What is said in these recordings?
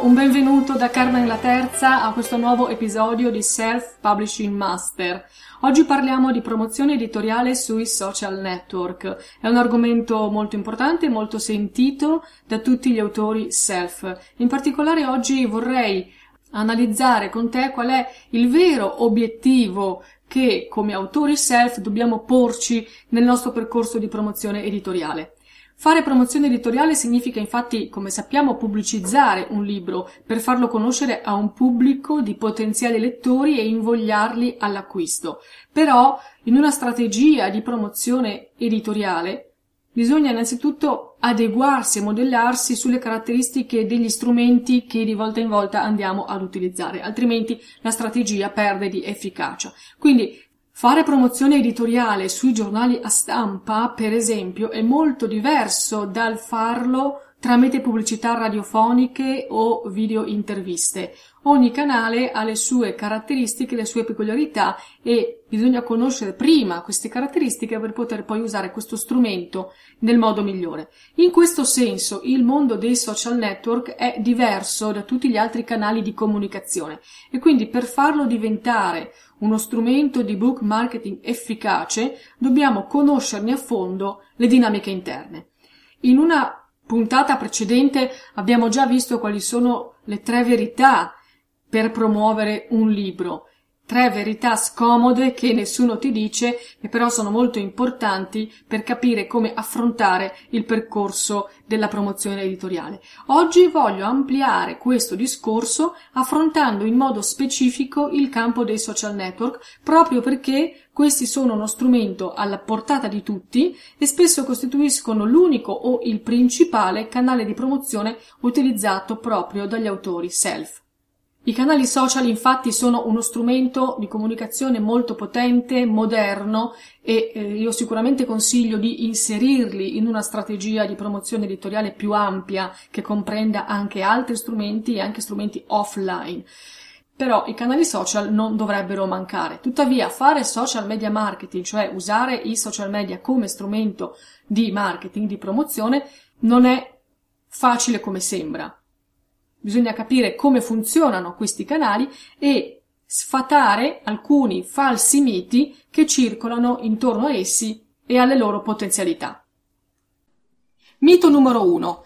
Un benvenuto da Carmen la Terza a questo nuovo episodio di Self Publishing Master. Oggi parliamo di promozione editoriale sui social network. È un argomento molto importante molto sentito da tutti gli autori self. In particolare oggi vorrei analizzare con te qual è il vero obiettivo che come autori self dobbiamo porci nel nostro percorso di promozione editoriale. Fare promozione editoriale significa infatti, come sappiamo, pubblicizzare un libro per farlo conoscere a un pubblico di potenziali lettori e invogliarli all'acquisto. Però, in una strategia di promozione editoriale, bisogna innanzitutto adeguarsi e modellarsi sulle caratteristiche degli strumenti che di volta in volta andiamo ad utilizzare, altrimenti la strategia perde di efficacia. Quindi Fare promozione editoriale sui giornali a stampa, per esempio, è molto diverso dal farlo tramite pubblicità radiofoniche o video interviste. Ogni canale ha le sue caratteristiche, le sue peculiarità e bisogna conoscere prima queste caratteristiche per poter poi usare questo strumento nel modo migliore. In questo senso il mondo dei social network è diverso da tutti gli altri canali di comunicazione e quindi per farlo diventare uno strumento di book marketing efficace, dobbiamo conoscerne a fondo le dinamiche interne. In una puntata precedente abbiamo già visto quali sono le tre verità per promuovere un libro Tre verità scomode che nessuno ti dice e però sono molto importanti per capire come affrontare il percorso della promozione editoriale. Oggi voglio ampliare questo discorso affrontando in modo specifico il campo dei social network proprio perché questi sono uno strumento alla portata di tutti e spesso costituiscono l'unico o il principale canale di promozione utilizzato proprio dagli autori self. I canali social infatti sono uno strumento di comunicazione molto potente, moderno e eh, io sicuramente consiglio di inserirli in una strategia di promozione editoriale più ampia che comprenda anche altri strumenti e anche strumenti offline. Però i canali social non dovrebbero mancare. Tuttavia fare social media marketing, cioè usare i social media come strumento di marketing, di promozione, non è facile come sembra. Bisogna capire come funzionano questi canali e sfatare alcuni falsi miti che circolano intorno a essi e alle loro potenzialità. Mito numero 1.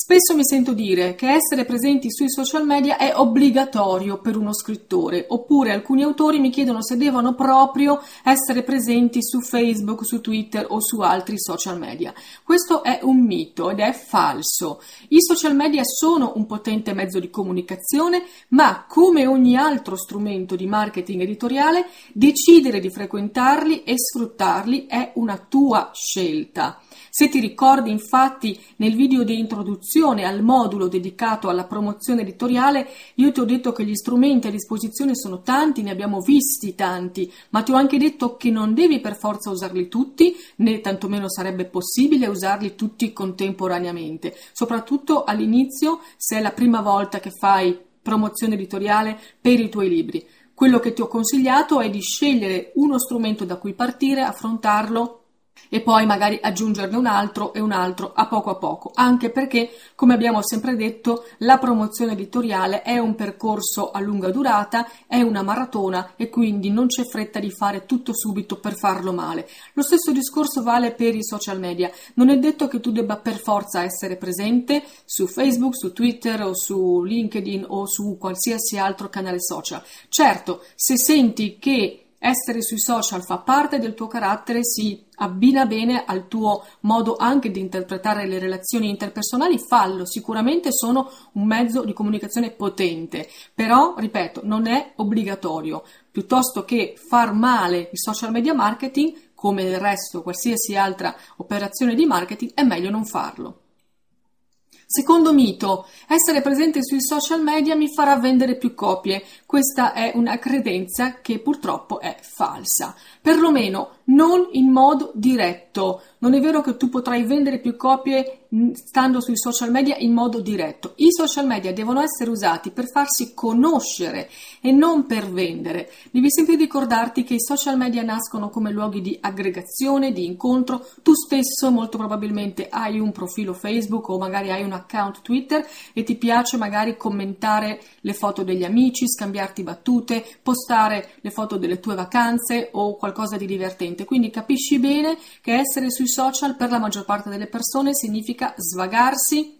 Spesso mi sento dire che essere presenti sui social media è obbligatorio per uno scrittore, oppure alcuni autori mi chiedono se devono proprio essere presenti su Facebook, su Twitter o su altri social media. Questo è un mito ed è falso. I social media sono un potente mezzo di comunicazione, ma come ogni altro strumento di marketing editoriale, decidere di frequentarli e sfruttarli è una tua scelta. Se ti ricordi infatti nel video di introduzione al modulo dedicato alla promozione editoriale, io ti ho detto che gli strumenti a disposizione sono tanti, ne abbiamo visti tanti, ma ti ho anche detto che non devi per forza usarli tutti, né tantomeno sarebbe possibile usarli tutti contemporaneamente, soprattutto all'inizio se è la prima volta che fai promozione editoriale per i tuoi libri. Quello che ti ho consigliato è di scegliere uno strumento da cui partire, affrontarlo e poi magari aggiungerne un altro e un altro a poco a poco, anche perché, come abbiamo sempre detto, la promozione editoriale è un percorso a lunga durata, è una maratona e quindi non c'è fretta di fare tutto subito per farlo male. Lo stesso discorso vale per i social media. Non è detto che tu debba per forza essere presente su Facebook, su Twitter o su LinkedIn o su qualsiasi altro canale social. Certo, se senti che essere sui social fa parte del tuo carattere, si abbina bene al tuo modo anche di interpretare le relazioni interpersonali, fallo, sicuramente sono un mezzo di comunicazione potente, però, ripeto, non è obbligatorio. Piuttosto che far male il social media marketing, come del resto qualsiasi altra operazione di marketing, è meglio non farlo. Secondo mito, essere presente sui social media mi farà vendere più copie. Questa è una credenza che purtroppo è falsa. Perlomeno non in modo diretto. Non è vero che tu potrai vendere più copie stando sui social media in modo diretto. I social media devono essere usati per farsi conoscere e non per vendere. Devi sempre ricordarti che i social media nascono come luoghi di aggregazione, di incontro. Tu stesso molto probabilmente hai un profilo Facebook o magari hai un account Twitter e ti piace magari commentare le foto degli amici, scambiarti battute, postare le foto delle tue vacanze o qualcosa di divertente. Quindi capisci bene che essere sui social per la maggior parte delle persone significa svagarsi,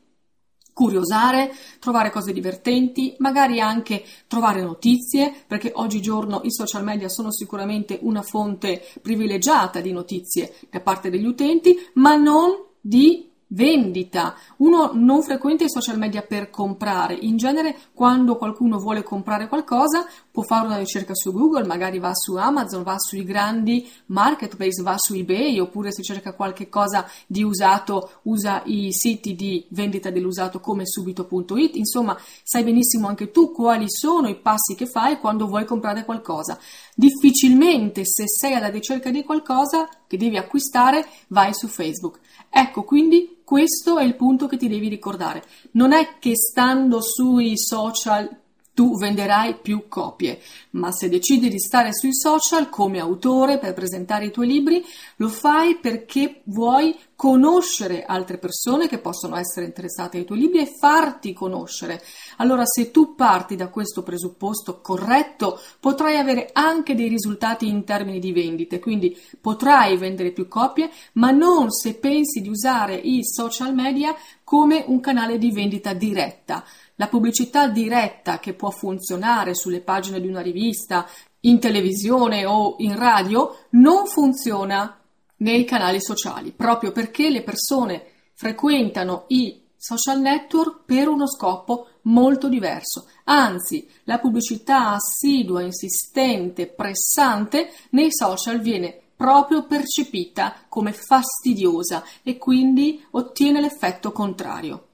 curiosare, trovare cose divertenti, magari anche trovare notizie, perché oggigiorno i social media sono sicuramente una fonte privilegiata di notizie da parte degli utenti, ma non di vendita. Uno non frequenta i social media per comprare. In genere, quando qualcuno vuole comprare qualcosa, può fare una ricerca su Google, magari va su Amazon, va sui grandi marketplace, va su eBay, oppure se cerca qualche cosa di usato, usa i siti di vendita dell'usato come subito.it. Insomma, sai benissimo anche tu quali sono i passi che fai quando vuoi comprare qualcosa. Difficilmente, se sei alla ricerca di qualcosa che devi acquistare, vai su Facebook. Ecco, quindi questo è il punto che ti devi ricordare. Non è che stando sui social tu venderai più copie, ma se decidi di stare sui social come autore per presentare i tuoi libri, lo fai perché vuoi conoscere altre persone che possono essere interessate ai tuoi libri e farti conoscere. Allora, se tu parti da questo presupposto corretto, potrai avere anche dei risultati in termini di vendite, quindi potrai vendere più copie, ma non se pensi di usare i social media come un canale di vendita diretta. La pubblicità diretta che può funzionare sulle pagine di una rivista, in televisione o in radio non funziona nei canali sociali, proprio perché le persone frequentano i social network per uno scopo molto diverso. Anzi, la pubblicità assidua, insistente, pressante nei social viene proprio percepita come fastidiosa e quindi ottiene l'effetto contrario.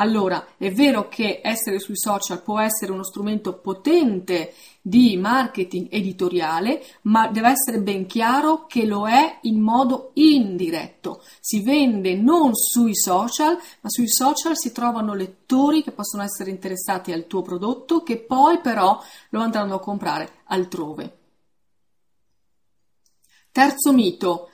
Allora, è vero che essere sui social può essere uno strumento potente di marketing editoriale, ma deve essere ben chiaro che lo è in modo indiretto. Si vende non sui social, ma sui social si trovano lettori che possono essere interessati al tuo prodotto, che poi però lo andranno a comprare altrove. Terzo mito.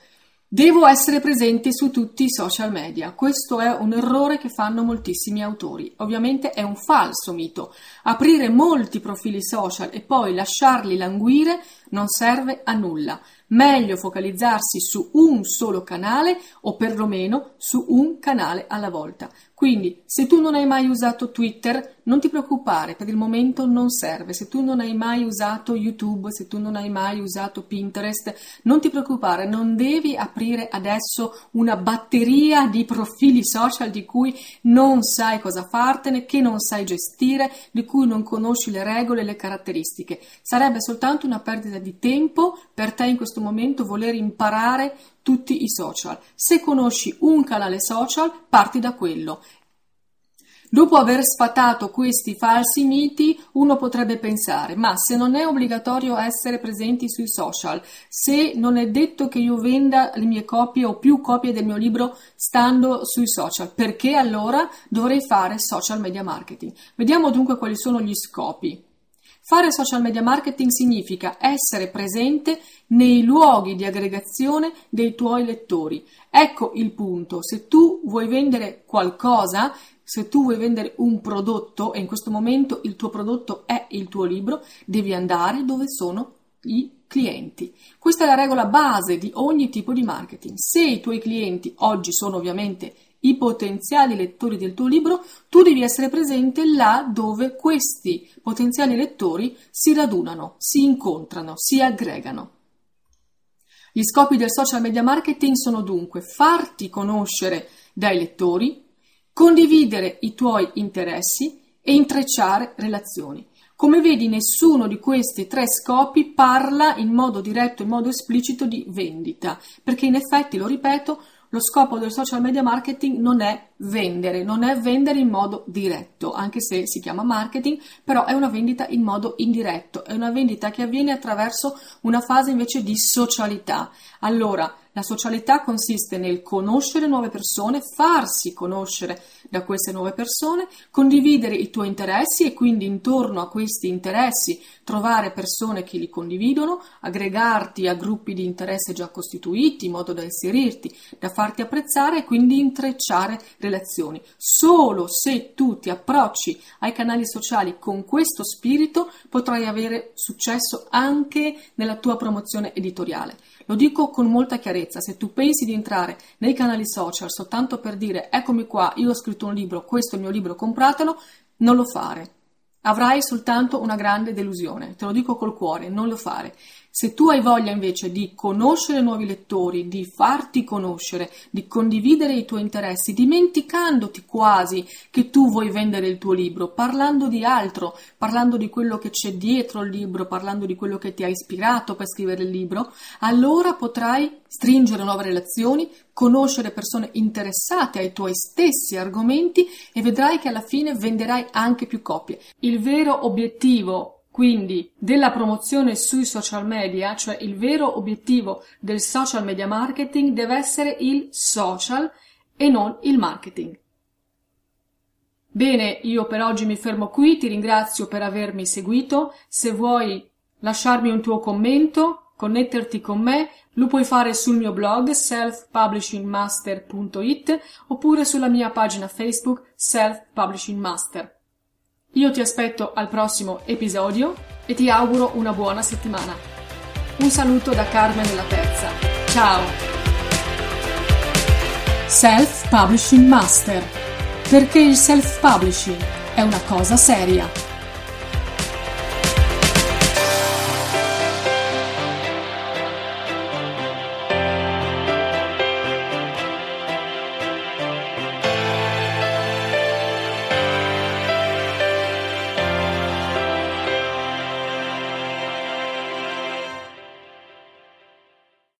Devo essere presente su tutti i social media. Questo è un errore che fanno moltissimi autori. Ovviamente è un falso mito. Aprire molti profili social e poi lasciarli languire non serve a nulla. Meglio focalizzarsi su un solo canale o perlomeno su un canale alla volta. Quindi, se tu non hai mai usato Twitter, non ti preoccupare, per il momento non serve. Se tu non hai mai usato YouTube, se tu non hai mai usato Pinterest, non ti preoccupare, non devi aprire adesso una batteria di profili social di cui non sai cosa fartene, che non sai gestire, di cui non conosci le regole e le caratteristiche. Sarebbe soltanto una perdita di tempo per te in questo momento voler imparare tutti i social. Se conosci un canale social, parti da quello. Dopo aver sfatato questi falsi miti, uno potrebbe pensare, ma se non è obbligatorio essere presenti sui social, se non è detto che io venda le mie copie o più copie del mio libro stando sui social, perché allora dovrei fare social media marketing? Vediamo dunque quali sono gli scopi. Fare social media marketing significa essere presente nei luoghi di aggregazione dei tuoi lettori. Ecco il punto. Se tu vuoi vendere qualcosa, se tu vuoi vendere un prodotto e in questo momento il tuo prodotto è il tuo libro, devi andare dove sono i clienti. Questa è la regola base di ogni tipo di marketing. Se i tuoi clienti oggi sono ovviamente i potenziali lettori del tuo libro, tu devi essere presente là dove questi potenziali lettori si radunano, si incontrano, si aggregano. Gli scopi del social media marketing sono dunque farti conoscere dai lettori, condividere i tuoi interessi e intrecciare relazioni. Come vedi, nessuno di questi tre scopi parla in modo diretto, in modo esplicito di vendita, perché in effetti, lo ripeto, lo scopo del social media marketing non è vendere, non è vendere in modo diretto, anche se si chiama marketing, però è una vendita in modo indiretto, è una vendita che avviene attraverso una fase invece di socialità. Allora, la socialità consiste nel conoscere nuove persone, farsi conoscere da queste nuove persone, condividere i tuoi interessi e quindi intorno a questi interessi trovare persone che li condividono, aggregarti a gruppi di interesse già costituiti in modo da inserirti, da farti apprezzare e quindi intrecciare relazioni. Solo se tu ti approcci ai canali sociali con questo spirito potrai avere successo anche nella tua promozione editoriale. Lo dico con molta chiarezza, se tu pensi di entrare nei canali social soltanto per dire eccomi qua, io ho scritto un libro, questo è il mio libro, compratelo, non lo fare. Avrai soltanto una grande delusione, te lo dico col cuore, non lo fare. Se tu hai voglia invece di conoscere nuovi lettori, di farti conoscere, di condividere i tuoi interessi, dimenticandoti quasi che tu vuoi vendere il tuo libro, parlando di altro, parlando di quello che c'è dietro il libro, parlando di quello che ti ha ispirato per scrivere il libro, allora potrai stringere nuove relazioni, conoscere persone interessate ai tuoi stessi argomenti e vedrai che alla fine venderai anche più copie. Il vero obiettivo quindi della promozione sui social media, cioè il vero obiettivo del social media marketing deve essere il social e non il marketing. Bene, io per oggi mi fermo qui, ti ringrazio per avermi seguito. Se vuoi lasciarmi un tuo commento, connetterti con me, lo puoi fare sul mio blog selfpublishingmaster.it oppure sulla mia pagina Facebook Self Publishing Master. Io ti aspetto al prossimo episodio e ti auguro una buona settimana. Un saluto da Carmen la Terza. Ciao! Self Publishing Master. Perché il self publishing è una cosa seria.